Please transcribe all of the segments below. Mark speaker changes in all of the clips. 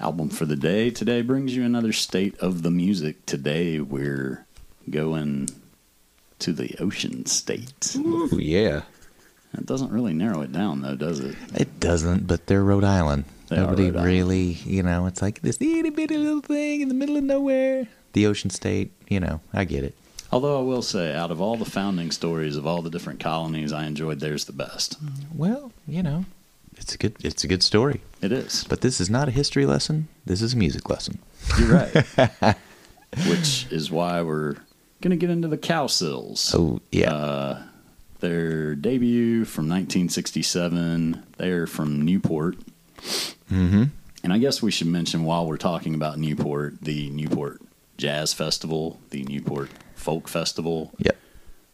Speaker 1: Album for the day today brings you another state of the music. Today we're going to the ocean state.
Speaker 2: Ooh, yeah.
Speaker 1: That doesn't really narrow it down though, does it?
Speaker 2: It doesn't, but they're Rhode Island.
Speaker 1: They
Speaker 2: Nobody
Speaker 1: Rhode Island.
Speaker 2: really, you know, it's like this itty bitty little thing in the middle of nowhere. The ocean state, you know, I get it.
Speaker 1: Although I will say, out of all the founding stories of all the different colonies, I enjoyed theirs the best.
Speaker 2: Well, you know, it's a good it's a good story.
Speaker 1: It is.
Speaker 2: But this is not a history lesson. This is a music lesson.
Speaker 1: You're right. Which is why we're going to get into the Cowsills.
Speaker 2: Oh, yeah.
Speaker 1: Uh, their debut from 1967. They're from Newport.
Speaker 2: mm-hmm.
Speaker 1: And I guess we should mention while we're talking about Newport, the Newport Jazz Festival, the Newport Folk Festival.
Speaker 2: Yep.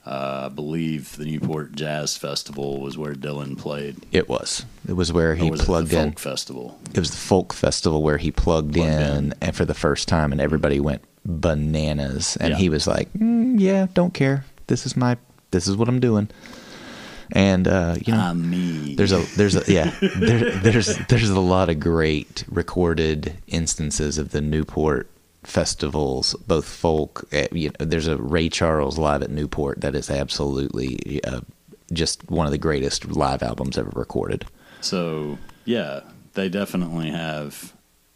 Speaker 1: Uh, I believe the Newport Jazz Festival was where Dylan played.
Speaker 2: It was. It was where he
Speaker 1: was
Speaker 2: plugged in.
Speaker 1: Folk Festival?
Speaker 2: It was the folk festival where he plugged,
Speaker 1: Plugged
Speaker 2: in,
Speaker 1: in.
Speaker 2: and for the first time, and everybody went bananas. And
Speaker 1: Yeah.
Speaker 2: he was like, mm, "Yeah, don't care. This is my. This is what I'm doing." And uh, you know,
Speaker 1: I'm me.
Speaker 2: there's a there's a yeah there, there's there's a lot of great recorded instances of the Newport festivals, both folk. uh, You know, there's a Ray Charles live at Newport that is absolutely uh, just one of the greatest live albums ever recorded.
Speaker 1: So yeah, they definitely have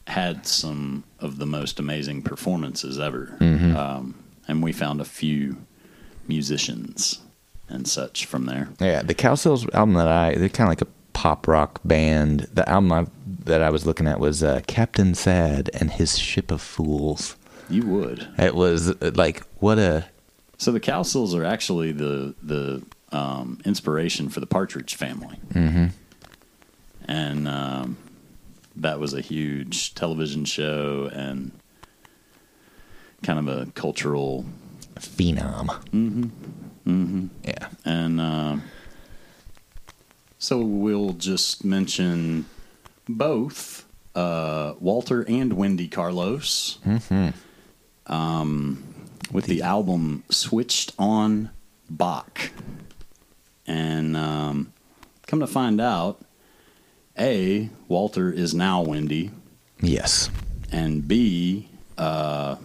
Speaker 1: had some of the most amazing performances ever.
Speaker 2: Mm-hmm.
Speaker 1: Um, and we found a few musicians and such from there.
Speaker 2: Yeah, the Cowsills album that I they're kind of like a pop rock band. The album I, that I was looking at was uh, Captain Sad and His Ship of Fools.
Speaker 1: You would.
Speaker 2: It was uh, like what a
Speaker 1: So the Cowsills are actually the the um, inspiration for the Partridge Family,
Speaker 2: mm-hmm.
Speaker 1: and um, that was a huge television show and kind of a cultural.
Speaker 2: phenom.
Speaker 1: Mm-hmm.
Speaker 2: Yeah,
Speaker 1: And uh, so we'll just mention both uh, Walter and Wendy Carlos
Speaker 2: mm-hmm.
Speaker 1: um, with the album Switched on Bach. And um, come to find out, A, Walter is now Wendy,
Speaker 2: yes,
Speaker 1: and B, uh,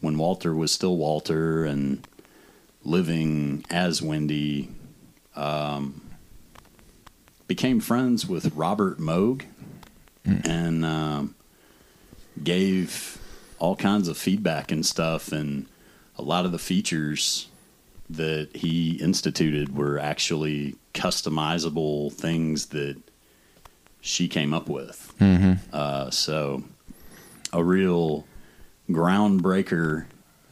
Speaker 1: when Walter was still Walter and living as Wendy, um, became friends with Robert Moog and um, gave all kinds of feedback and stuff. And a lot of the features that he instituted were actually customizable things that she came up with.
Speaker 2: mm-hmm.
Speaker 1: Uh, so a real groundbreaker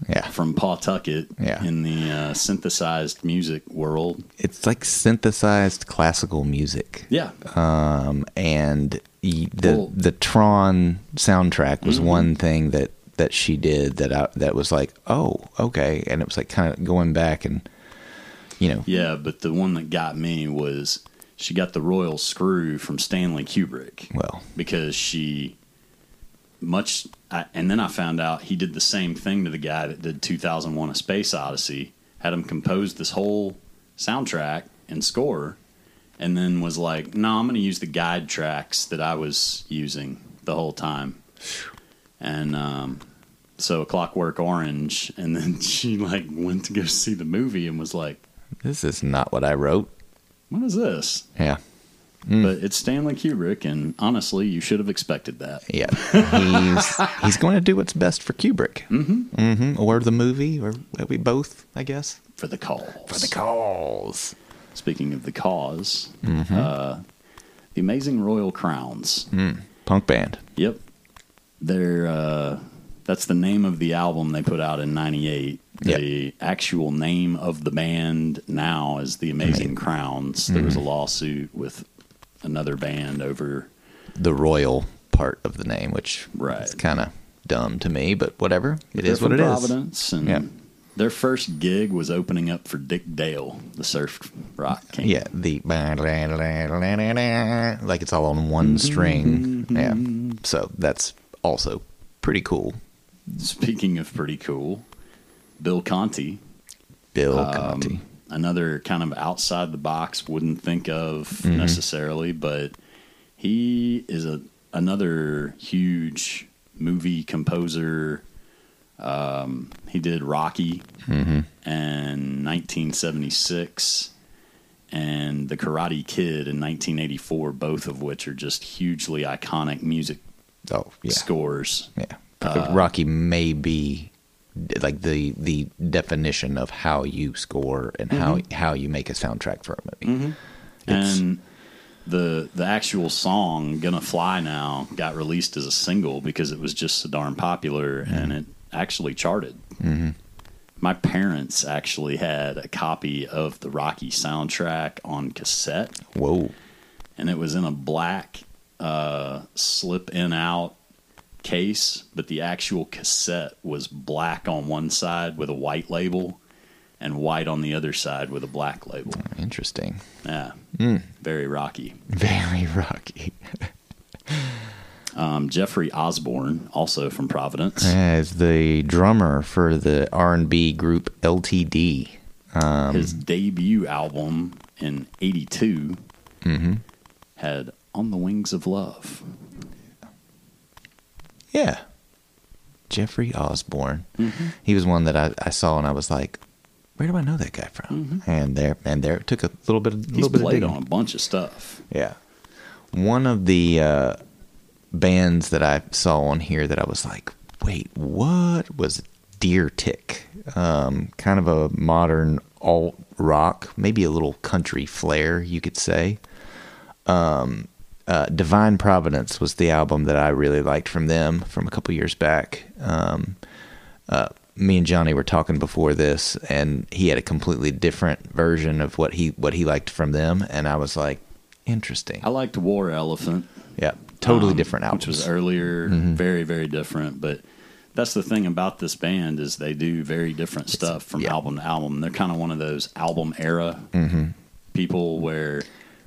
Speaker 2: yeah.
Speaker 1: from Pawtucket
Speaker 2: Yeah.
Speaker 1: in the uh, synthesized music world.
Speaker 2: It's like synthesized classical music.
Speaker 1: Yeah.
Speaker 2: um, and the
Speaker 1: Well-
Speaker 2: the Tron soundtrack was
Speaker 1: Mhm.
Speaker 2: one thing that that she did that I, that was like, oh, okay, and it was like kind of going back and you know,
Speaker 1: Yeah, but the one that got me was she got the royal screw from Stanley Kubrick
Speaker 2: well,
Speaker 1: because she much I, and then I found out he did the same thing to the guy that did 2001 a space odyssey had him compose this whole soundtrack and score and then was like no I'm going to use the guide tracks that I was using the whole time. And um so Clockwork Orange and then she like went to go see the movie and was like
Speaker 2: this is not what I wrote.
Speaker 1: what is this?
Speaker 2: Yeah,
Speaker 1: but it's Stanley Kubrick, and honestly, you should have expected that.
Speaker 2: Yeah, he's he's going to do what's best for Kubrick, mm-hmm. Mm-hmm. or the movie, or we both, I guess.
Speaker 1: For the cause.
Speaker 2: For the cause.
Speaker 1: Speaking of the because
Speaker 2: Mm-hmm.
Speaker 1: uh, the Amazing Royal Crowns.
Speaker 2: Mm, punk band.
Speaker 1: Yep, they're uh, that's the name of the album they put out in '98.
Speaker 2: Yep.
Speaker 1: The actual name of the band now is the Amazing Crowns. There
Speaker 2: Mm-hmm.
Speaker 1: was a lawsuit with another band over
Speaker 2: The royal part of the name, which
Speaker 1: Right.
Speaker 2: is kind of dumb to me, but whatever. It
Speaker 1: They're
Speaker 2: is what it is.
Speaker 1: Providence, and
Speaker 2: Yeah.
Speaker 1: their first gig was opening up for Dick Dale, the surf rock king.
Speaker 2: Yeah, the like it's all on one string. Yeah, so that's also pretty cool.
Speaker 1: Speaking of pretty cool, Bill Conti,
Speaker 2: Bill
Speaker 1: um,
Speaker 2: Conti.
Speaker 1: Another kind of outside the box, wouldn't think of
Speaker 2: Mm-hmm.
Speaker 1: necessarily, but he is a another huge movie composer. Um, he did Rocky
Speaker 2: Mm-hmm.
Speaker 1: in 1976 and The Karate Kid in 1984, both of which are just hugely iconic music
Speaker 2: Oh yeah,
Speaker 1: scores.
Speaker 2: yeah. Rocky may be like the the definition of how you score and how how you make a soundtrack for a movie. It's-
Speaker 1: and the the actual song "Gonna Fly Now" got released as a single because it was just so darn popular, and it actually charted. Mm-hmm. My parents actually had a copy of the Rocky soundtrack on cassette,
Speaker 2: Whoa,
Speaker 1: and it was in a black uh, slip in out case, but the actual cassette was black on one side with a white label, and white on the other side with a black label.
Speaker 2: interesting.
Speaker 1: Yeah, very rocky.
Speaker 2: Very rocky.
Speaker 1: Um, Jeffrey Osborne, also from Providence.
Speaker 2: As the drummer for the R and B group LTD. Um,
Speaker 1: His debut album in '82
Speaker 2: Mm-hmm.
Speaker 1: had "On the Wings of Love."
Speaker 2: Yeah. Jeffrey Osborne.
Speaker 1: Mm-hmm.
Speaker 2: He was one that I, I saw and I was like, where do I know that guy from? And there and there it took a little bit of
Speaker 1: Mm-hmm. He's
Speaker 2: little bit of
Speaker 1: played
Speaker 2: digging.
Speaker 1: on a bunch of stuff.
Speaker 2: Yeah. One of the uh, bands that I saw on here that I was like, wait, what was Deer Tick? Um, kind of a modern alt rock, maybe a little country flair, you could say. Um, uh, Divine Providence was the album that I really liked from them from a couple years back. Um, uh, me and Johnny were talking before this, and he had a completely different version of what he what he liked from them, and I was like, interesting.
Speaker 1: I liked War Elephant.
Speaker 2: Yeah, totally
Speaker 1: um,
Speaker 2: different album,
Speaker 1: which was earlier, very very different. But that's the thing about this band is they do very different stuff from
Speaker 2: yeah.
Speaker 1: album to album. They're kind of one of those album era people where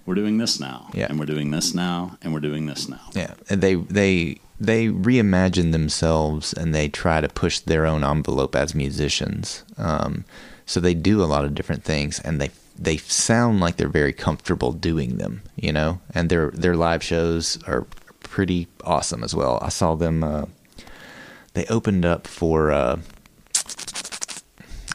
Speaker 1: we're doing this now.
Speaker 2: Yeah.
Speaker 1: and we're doing this now, and we're doing this now.
Speaker 2: Yeah, and they they they reimagine themselves and they try to push their own envelope as musicians. Um, so they do a lot of different things, and they they sound like they're very comfortable doing them. You know, and their their live shows are pretty awesome as well. I saw them. Uh, they opened up for. Uh,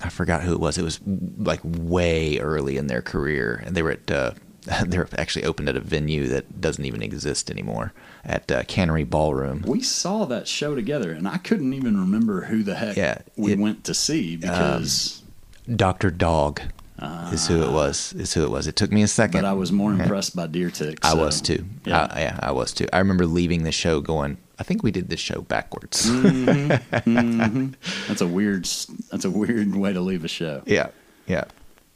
Speaker 2: I forgot who it was. It was like way early in their career, and they were at. Uh, they're actually opened at a venue that doesn't even exist anymore at uh, Cannery Ballroom.
Speaker 1: We saw that show together, and I couldn't even remember who the heck
Speaker 2: Yeah,
Speaker 1: we
Speaker 2: it- um,
Speaker 1: went to see because.
Speaker 2: Doctor Dog is who it was. Is who it was. It took me a second.
Speaker 1: but I was more impressed by Deer Tick.
Speaker 2: I was too.
Speaker 1: Yeah.
Speaker 2: I, yeah, I was too. I remember leaving the show going. I think we did this show backwards.
Speaker 1: that's a weird. That's a weird way to leave a show.
Speaker 2: yeah, yeah.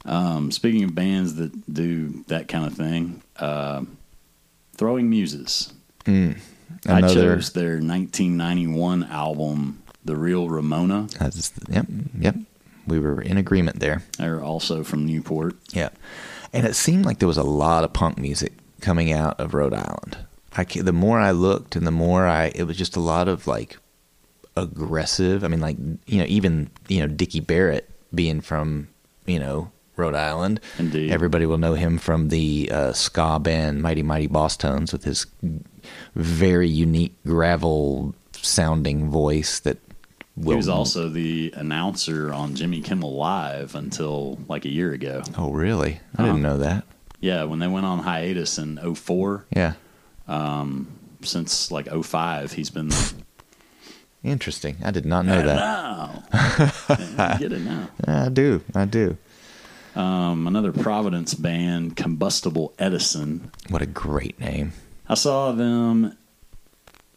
Speaker 1: Um, speaking of bands that do that kind of thing, um Throwing Muses. I
Speaker 2: Mm. Another.
Speaker 1: chose their 1991 album, The Real Ramona.
Speaker 2: That's, yep, yep. We were in agreement there.
Speaker 1: They're also from Newport.
Speaker 2: Yeah, and it seemed like there was a lot of punk music coming out of Rhode Island. I the more I looked, and the more I, it was just a lot of like aggressive. I mean, like you know, even you know Dickie Barrett being from you know Rhode Island.
Speaker 1: Indeed.
Speaker 2: everybody will know him from the uh, ska band Mighty Mighty Bosstones with his very unique gravel sounding voice that.
Speaker 1: He was also the announcer on Jimmy Kimmel Live until like a year ago.
Speaker 2: Oh, really? I didn't know that.
Speaker 1: Yeah, when they went on hiatus in 04,
Speaker 2: Yeah.
Speaker 1: since like 05, he's been
Speaker 2: Interesting. I did not know that.
Speaker 1: now. Yeah, you get it now.
Speaker 2: I do. I do.
Speaker 1: Um, another Providence band, Combustible Edison.
Speaker 2: What a great name.
Speaker 1: I saw them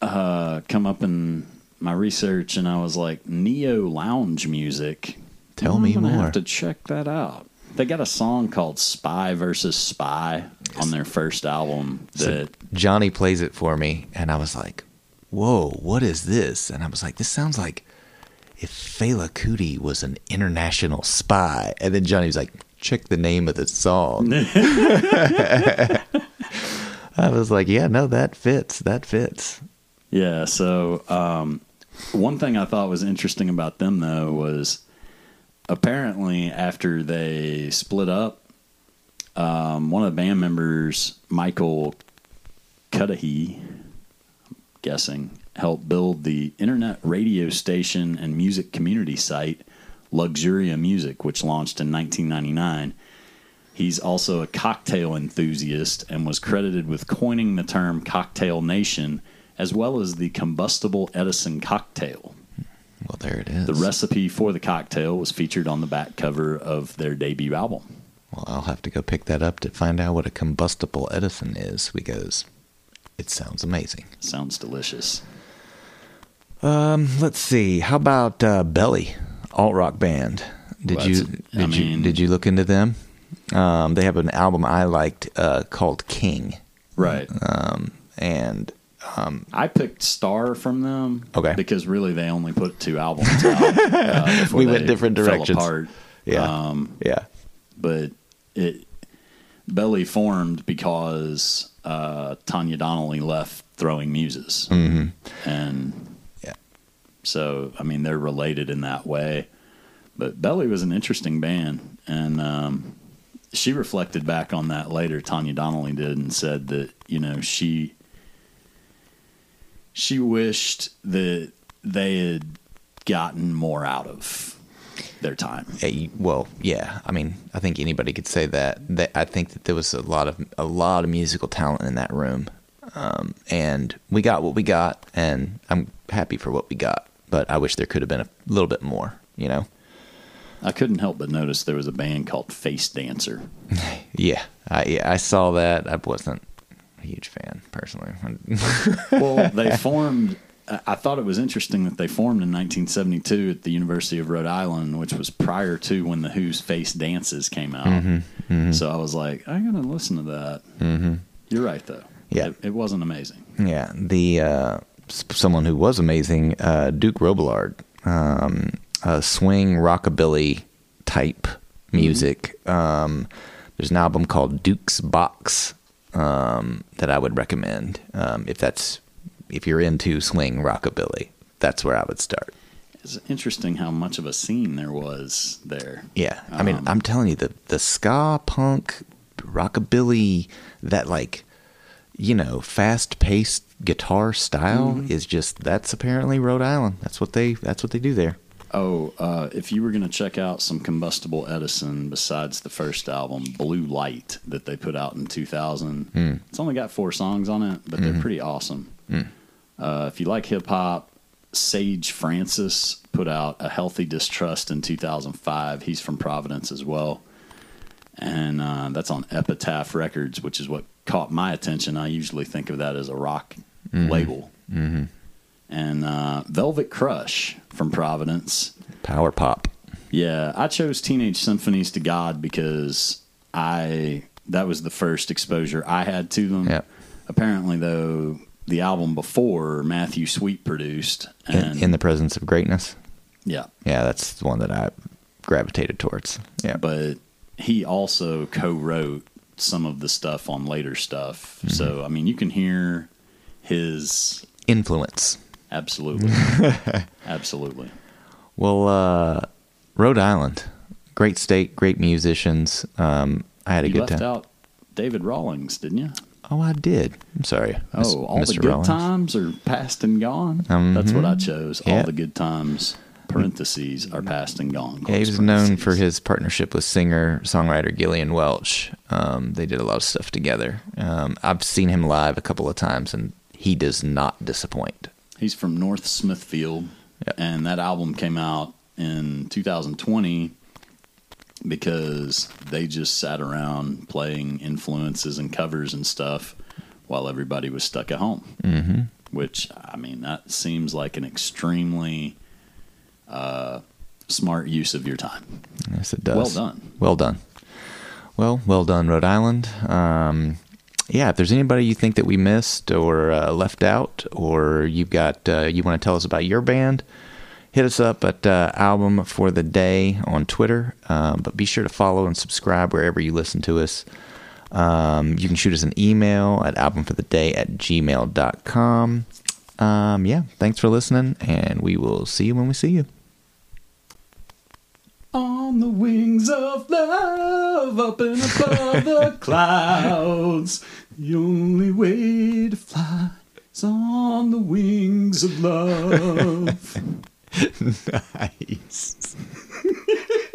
Speaker 1: uh, come up in my research, and I was like, neo lounge music.
Speaker 2: Tell
Speaker 1: I'm
Speaker 2: me more.
Speaker 1: Have to check that out. They got a song called "Spy versus Spy" on their first album. That
Speaker 2: Johnny plays it for me, and I was like, "Whoa, what is this?" And I was like, "This sounds like if Fela Kuti was an international spy." And then Johnny was like, "Check the name of the song." I was like, "Yeah, no, that fits. That fits."
Speaker 1: Yeah. So um, one thing I thought was interesting about them though was apparently after they split up, um, one of the band members, Michael Cudahy, I'm guessing, helped build the internet radio station and music community site Luxuria Music, which launched in 1999. He's also a cocktail enthusiast and was credited with coining the term cocktail nation as well as the combustible Edison cocktail.
Speaker 2: Well, there it is.
Speaker 1: The recipe for the cocktail was featured on the back cover of their debut album.
Speaker 2: Well, I'll have to go pick that up to find out what a combustible Edison is because it sounds amazing.
Speaker 1: Sounds delicious.
Speaker 2: Um, let's see. How about uh, Belly, alt rock band? Did
Speaker 1: Well,
Speaker 2: you did
Speaker 1: I
Speaker 2: you
Speaker 1: mean-
Speaker 2: did you look into them? Um, they have an album I liked uh, called King,
Speaker 1: Right.
Speaker 2: um, and
Speaker 1: I picked Star from them.
Speaker 2: Okay.
Speaker 1: Because really they only put two albums out. uh,
Speaker 2: We went different directions. yeah,
Speaker 1: Um,
Speaker 2: yeah,
Speaker 1: but it Belly formed because uh, Tanya Donelly left Throwing Muses, mm-hmm. and. So I mean they're related in that way. But Belly was an interesting band, and um, she reflected back on that later. Tanya Donelly did, and said that you know she she wished that they had gotten more out of their time.
Speaker 2: Well, yeah. I mean, I think anybody could say that. That I think that there was a lot of a lot of musical talent in that room, um, and we got what we got, and I'm happy for what we got. But I wish there could have been a little bit more. You know?
Speaker 1: I couldn't help but notice there was a band called Face Dancer.
Speaker 2: Yeah, I yeah, I saw that. I wasn't a huge fan personally.
Speaker 1: Well, they formed. I thought it was interesting that they formed in 1972 at the University of Rhode Island, which was prior to when the Who's Face Dances came out.
Speaker 2: Mm-hmm,
Speaker 1: So I was like, I gotta listen to that. Mm-hmm. You're right, though.
Speaker 2: Yeah.
Speaker 1: it, it wasn't amazing.
Speaker 2: Yeah, the uh, someone who was amazing, uh, Duke Robillard, um, swing rockabilly type music. Um, there's an album called Duke's Box um, that I would recommend um, if that's if you're into swing rockabilly. That's where I would start.
Speaker 1: It's interesting how much of a scene there was there.
Speaker 2: Yeah, I mean,
Speaker 1: Um,
Speaker 2: I'm telling you, the the ska punk, rockabilly, that like, you know, fast paced guitar style
Speaker 1: Mm-hmm.
Speaker 2: is just that's apparently Rhode Island. That's what they that's what they do there.
Speaker 1: Oh, uh, if you were going to check out some Combustible Edison besides the first album, Blue Light, that they put out in 2000,
Speaker 2: Hmm.
Speaker 1: it's only got four songs on it, but
Speaker 2: Mm-hmm.
Speaker 1: they're pretty awesome.
Speaker 2: Hmm.
Speaker 1: Uh, if you like hip hop, Sage Francis put out A Healthy Distrust in 2005. He's from Providence as well. And uh, that's on Epitaph Records, which is what caught my attention. I usually think of that as a rock
Speaker 2: Mm-hmm.
Speaker 1: label. And uh, Velvet Crush from Providence.
Speaker 2: Power pop.
Speaker 1: Yeah, I chose Teenage Symphonies to God because I that was the first exposure I had to them.
Speaker 2: Yep.
Speaker 1: Apparently, though, the album before Matthew Sweet produced, and
Speaker 2: In, in the presence of greatness.
Speaker 1: yeah,
Speaker 2: Yeah, that's the one that I gravitated towards. Yeah,
Speaker 1: but he also co-wrote some of the stuff on later stuff.
Speaker 2: Mm-hmm.
Speaker 1: So I mean, you can hear his
Speaker 2: influence.
Speaker 1: absolutely, absolutely.
Speaker 2: Well, uh, Rhode Island, great state, great musicians. Um, I had a
Speaker 1: You
Speaker 2: good
Speaker 1: left
Speaker 2: time.
Speaker 1: out David Rawlings, didn't you?
Speaker 2: Oh, I did. I'm sorry.
Speaker 1: Oh, all the
Speaker 2: Mr.
Speaker 1: good
Speaker 2: Rawlings.
Speaker 1: times are past and gone.
Speaker 2: Mhm.
Speaker 1: That's what I chose.
Speaker 2: Yeah.
Speaker 1: All the good times, parentheses are past and gone.
Speaker 2: Yeah, he was known for his partnership with singer songwriter Gillian Welch. Um, they did a lot of stuff together. Um, I've seen him live a couple of times, and he does not disappoint.
Speaker 1: He's from North Smithfield,
Speaker 2: Yep.
Speaker 1: and that album came out in 2020 because they just sat around playing influences and covers and stuff while everybody was stuck at home. Mm-hmm. Which I mean, that seems like an extremely uh, smart use of your time.
Speaker 2: Yes, it does.
Speaker 1: Well done.
Speaker 2: Well done. Well, well done, Rhode Island. Um, yeah, if there's anybody you think that we missed or uh, left out, or you've got uh, you want to tell us about your band, hit us up at uh, Album for the Day on Twitter. Um, but be sure to follow and subscribe wherever you listen to us. Um, you can shoot us an email at albumfortheday at gmail.com. Um, yeah, thanks for listening, and we will see you when we see you.
Speaker 1: On the wings of love, up and above the clouds. The only way to fly is on the wings of love.
Speaker 2: Nice.